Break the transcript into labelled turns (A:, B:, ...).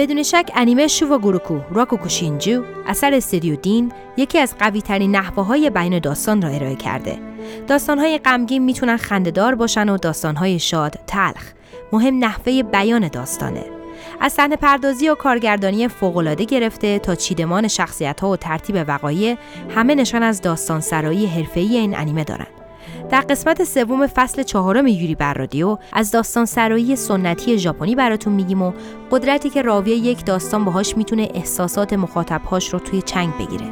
A: بدون شک انیمه شووا گوروکو راکوکو شینجو اثر استودیو دین یکی از قوی ترین نحوه های بین داستان را ارائه کرده. داستان های غمگین می‌تونن خندهدار باشن و داستان های شاد تلخ. مهم نحوه بیان داستانه. از صحنه پردازی و کارگردانی فوق‌العاده گرفته تا چیدمان شخصیت ها و ترتیب وقایع همه نشان از داستان سرایی حرفه‌ای این انیمه دارند. در قسمت سوم فصل چهارم یوری بر رادیو از داستان سرایی سنتی ژاپنی براتون میگیم و قدرتی که راوی یک داستان باهاش می‌تونه احساسات مخاطبهاش رو توی چنگ بگیره.